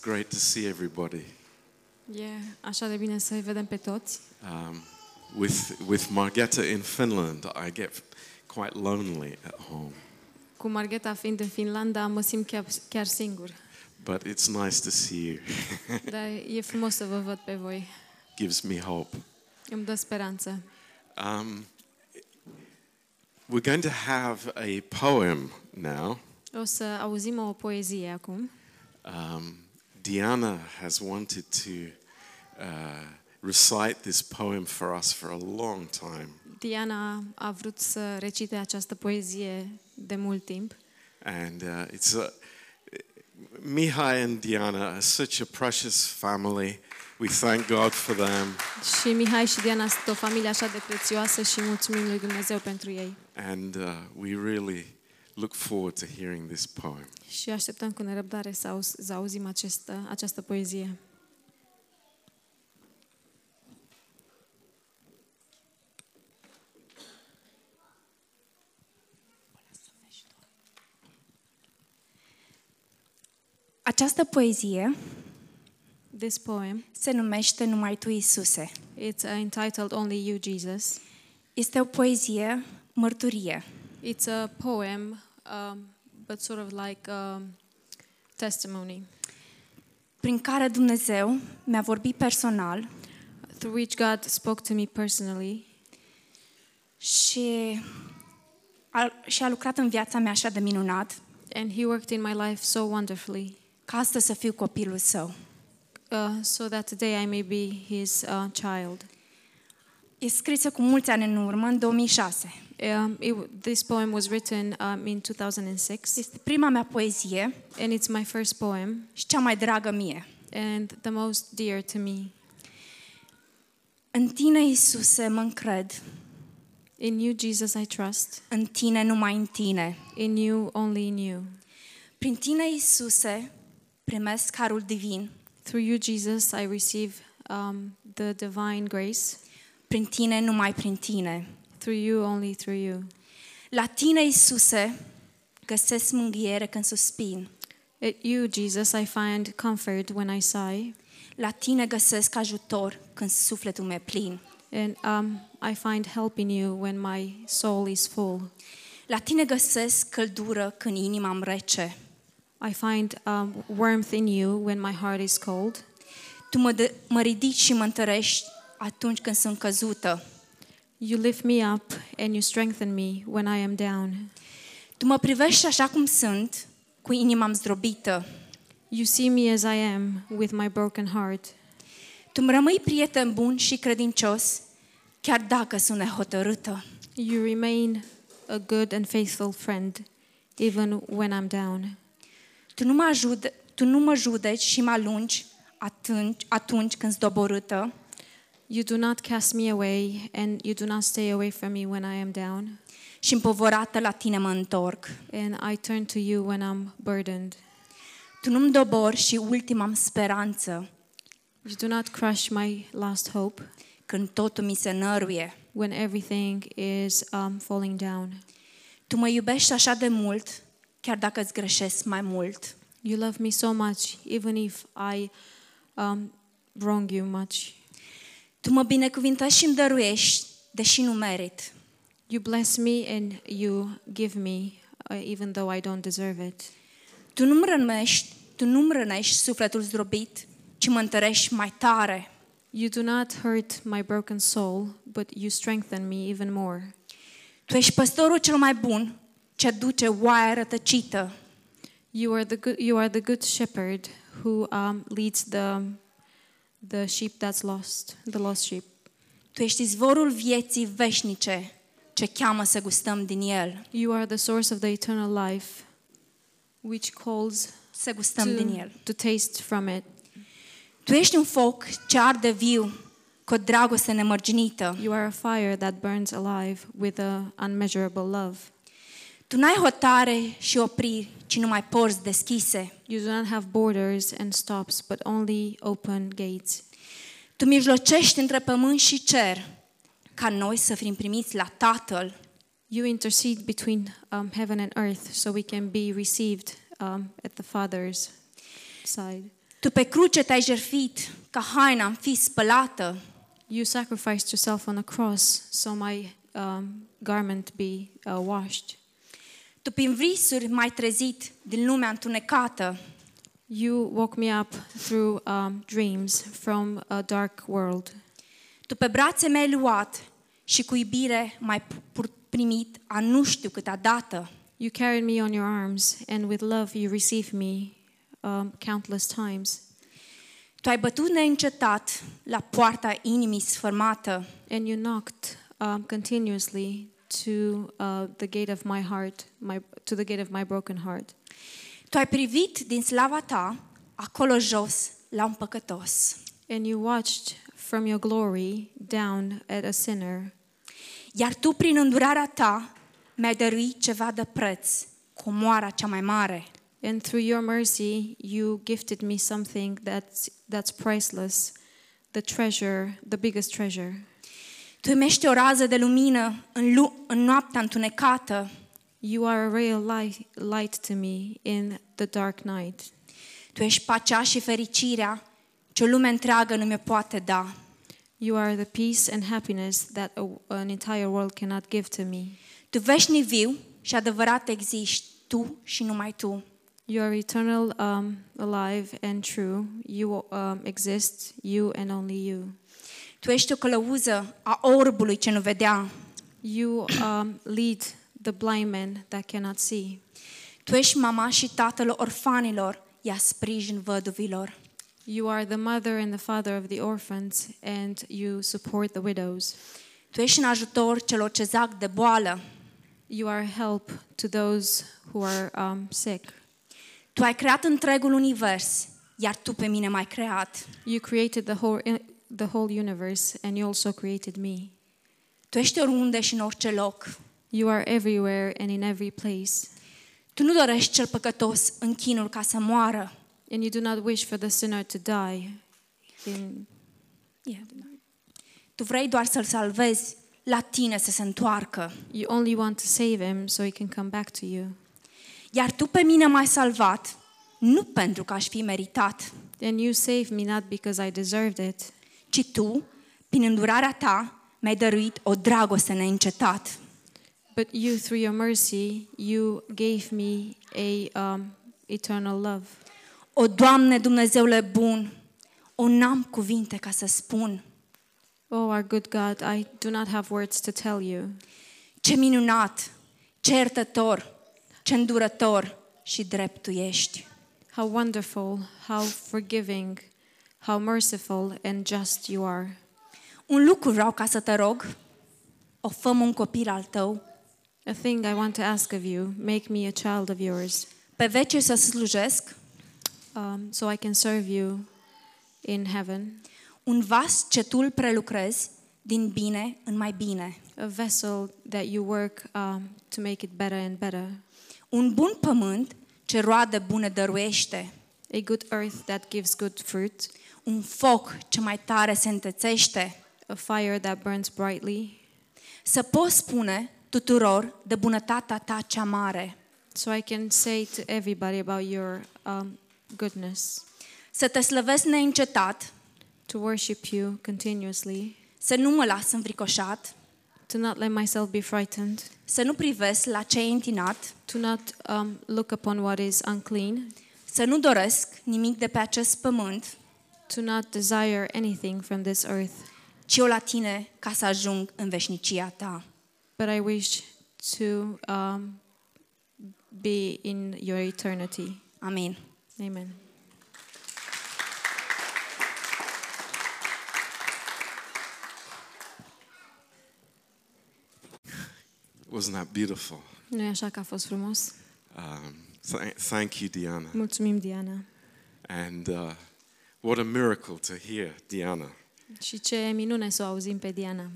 great to see everybody. E așa de bine să-i vedem pe toți. Um, with, with Margetta in Finland, I get quite lonely at home. Cu Margheta fiind în Finlanda, mă simt chiar, chiar singur. But it's nice to see you. Dar e frumos să vă văd pe voi. Gives me hope. Îmi dă speranță. Um, we're going to have a poem now. O să auzim o poezie acum. Um, Diana has wanted to uh, recite this poem for us for a long time. Diana a vrut să recite această poezie de mult timp. And uh, it's a, Mihai and Diana are such a precious family. We thank God for them. Și Mihai și Diana sunt o familie așa de prețioasă și mulțumim lui Dumnezeu pentru ei. And uh, we really look forward to hearing this poem. Și așteptăm cu nerăbdare să, auz, să auzim această, această poezie. Această poezie This poem, se numește Numai Tu, Iisuse. it's uh, entitled Only You, Jesus. Este o poezie mărturie. It's a poem, um, but sort of like um, testimony, prin care Dumnezeu mi-a vorbit personal through which God spoke to me personally și a, și a lucrat în viața mea așa de minunat, and He worked in my life so wonderfully ca astăzi să fiu copilul său. uh, so that today I may be His uh, child. E scrisă cu mulți ani în urmă, în 2006. Um, it, w- this poem was written um, in 2006, Este prima mea poezie and it's my first poem și cea mai dragă mie. and the most dear to me. În tine, Iisuse, mă încred. In you, Jesus, I trust. În tine, numai în tine. In you, only in you. Prin tine, Iisuse, primesc harul divin. Through you, Jesus, I receive um, the divine grace. Prin tine, numai prin tine. Through you, only through you. La tine, Iisuse, găsesc mânghiere când suspin. At you, Jesus, I find comfort when I sigh, La tine găsesc ajutor când sufletul meu e plin. and um, I find help in you when my soul is full. La tine găsesc căldură când inima îmi rece. I find um, warmth in you when my heart is cold. Tu mă, de- mă ridici și mă întărești atunci când sunt căzută. You lift me up and you strengthen me when I am down. Tu mă privești așa cum sunt, cu inima îmi zdrobită. You see me as I am with my broken heart. Tu îmi rămâi prieten bun și credincios, chiar dacă sunt nehotărâtă. You remain a good and faithful friend even when I'm down. Tu nu mă, ajude, tu nu mă judeci și mă alungi atunci, atunci când sunt doborâtă. You do not cast me away and you do not stay away from me when I am down. și împovorată la tine mă întorc. And I turn to you when I'm burdened. Tu nu-mi dobori și ultima am speranță You do not crush my last hope când totul mi se năruie. when everything is um, falling down. Tu mă iubești așa de mult, chiar dacă îți greșesc mai mult. You love me so much, even if I um, wrong you much. Tu mă binecuvintăști și îmi dăruiești, deși nu merit. You bless me and you give me, uh, even though I don't deserve it. Tu nu-mi rănești, tu nu-mi rănești sufletul zdrobit, ci mă întărești mai tare. You do not hurt my broken soul, but you strengthen me even more. Tu ești păstorul cel mai bun, ce duce oaia rătăcită. You are the good, you are the good shepherd who um, leads the the sheep that's lost, the lost sheep. Tu ești izvorul vieții veșnice, ce cheamă să gustăm din el. You are the source of the eternal life, which calls Să gustăm din el. to, to taste from it. Tu ești un foc ce arde viu, cu o dragoste nemărginită. You are a fire that burns alive with a unmeasurable love. Tu n-ai hotare și opriri, ci numai porți deschise. You do not have borders and stops, but only open gates. Tu mijlocești între pământ și cer, ca noi să fim primiți la Tatăl. You intercede between um, heaven and earth so we can be received um, at the Father's side. Tu pe cruce te-ai jertfit ca haina am fi spălată. You sacrificed yourself on the cross so my um, garment be uh, washed. Tu prin visuri m-ai trezit din lumea întunecată. You woke me up through um, dreams from a dark world. Tu pe brațe mi-ai luat și cu iubire m-ai pur- primit a nu știu câta dată. You carried me on your arms, and with love you received me um, countless times. Tu ai bătut neîncetat la poarta inimii sfărmată. And you knocked um, continuously to uh, the gate of my heart, my, to the gate of my broken heart. Tu ai privit din slava ta acolo jos la un păcătos. And you watched from your glory down at a sinner. Iar tu prin îndurarea ta mi-ai dăruit ceva de preț, comoara cea mai mare. And through your mercy, you gifted me something that's, that's priceless, the treasure, the biggest treasure. Tu emești o rază de lumină în, lu- în noaptea întunecată. You are a ray of light, light to me in the dark night. Tu ești pacea și fericirea ce o lume întreagă nu mi poate da. You are the peace and happiness that a, an entire world cannot give to me. Tu veșnic viu și adevărat existi, tu și numai tu. You are eternal, um, alive, and true. You um, exist, you and only you. Tu ești o călăuză a orbului ce nu vedea. You um, lead the blind man that cannot see. Tu ești mama și tatăl orfanilor, ia sprijin văduvilor. You are the mother and the father of the orphans, and you support the widows. Tu ești în ajutor celor ce zac de boală. You are help to those who are um, sick. Tu ai creat întregul univers, iar tu pe mine m-ai creat. You created the whole, the whole universe, and you also created me. Tu ești oriunde și în orice loc. You are everywhere and in every place. Tu nu dorești cel păcătos în chinul ca să moară. And you do not wish for the sinner to die. In, Yeah. Tu vrei doar să-l salvezi la tine să se întoarcă. you only want to save him so he can come back to you. Iar tu pe mine m-ai salvat, nu pentru că aș fi meritat, And you saved me not because I deserved it, ci tu, prin îndurarea ta, mi-ai dăruit o dragoste neîncetat. but you, through your mercy, you gave me a um, eternal love. O, Doamne Dumnezeule bun, o n-am cuvinte ca să spun. Oh, our good God, I do not have words to tell you. Ce minunat, ce iertător, ce îndurător și drept tu ești. How wonderful, how forgiving, how merciful and just you are. Un lucru vreau ca să te rog, o fă un copil al tău, A thing I want to ask of you make me a child of yours, pe vece să slujesc, um, so I can serve you in heaven, un vas ce tu îl prelucrezi din bine în mai bine. a vessel that you work um, to make it better and better, Un bun pământ ce roade bune dăruiește, a good earth that gives good fruit, un foc ce mai tare se întețește, a fire that burns brightly, să poți spune tuturor de bunătatea ta cea mare, so I can say to everybody about your um, goodness, să te slăvesc neîncetat, to worship you continuously, să nu mă las înfricoșat, to not let myself be frightened, să nu privesc la ce e întinat, to not um, look upon what is unclean, să nu doresc nimic de pe acest pământ, to not desire anything from this earth, ci eu la tine ca să ajung în veșnicia ta. but I wish to um, be in your eternity. Amin. Amen. Wasn't that beautiful? Nu e așa că a fost frumos? Um, th- thank you, Diana. Mulțumim, Diana. And uh, what a miracle to hear Diana. Și ce minune să o auzim pe Diana.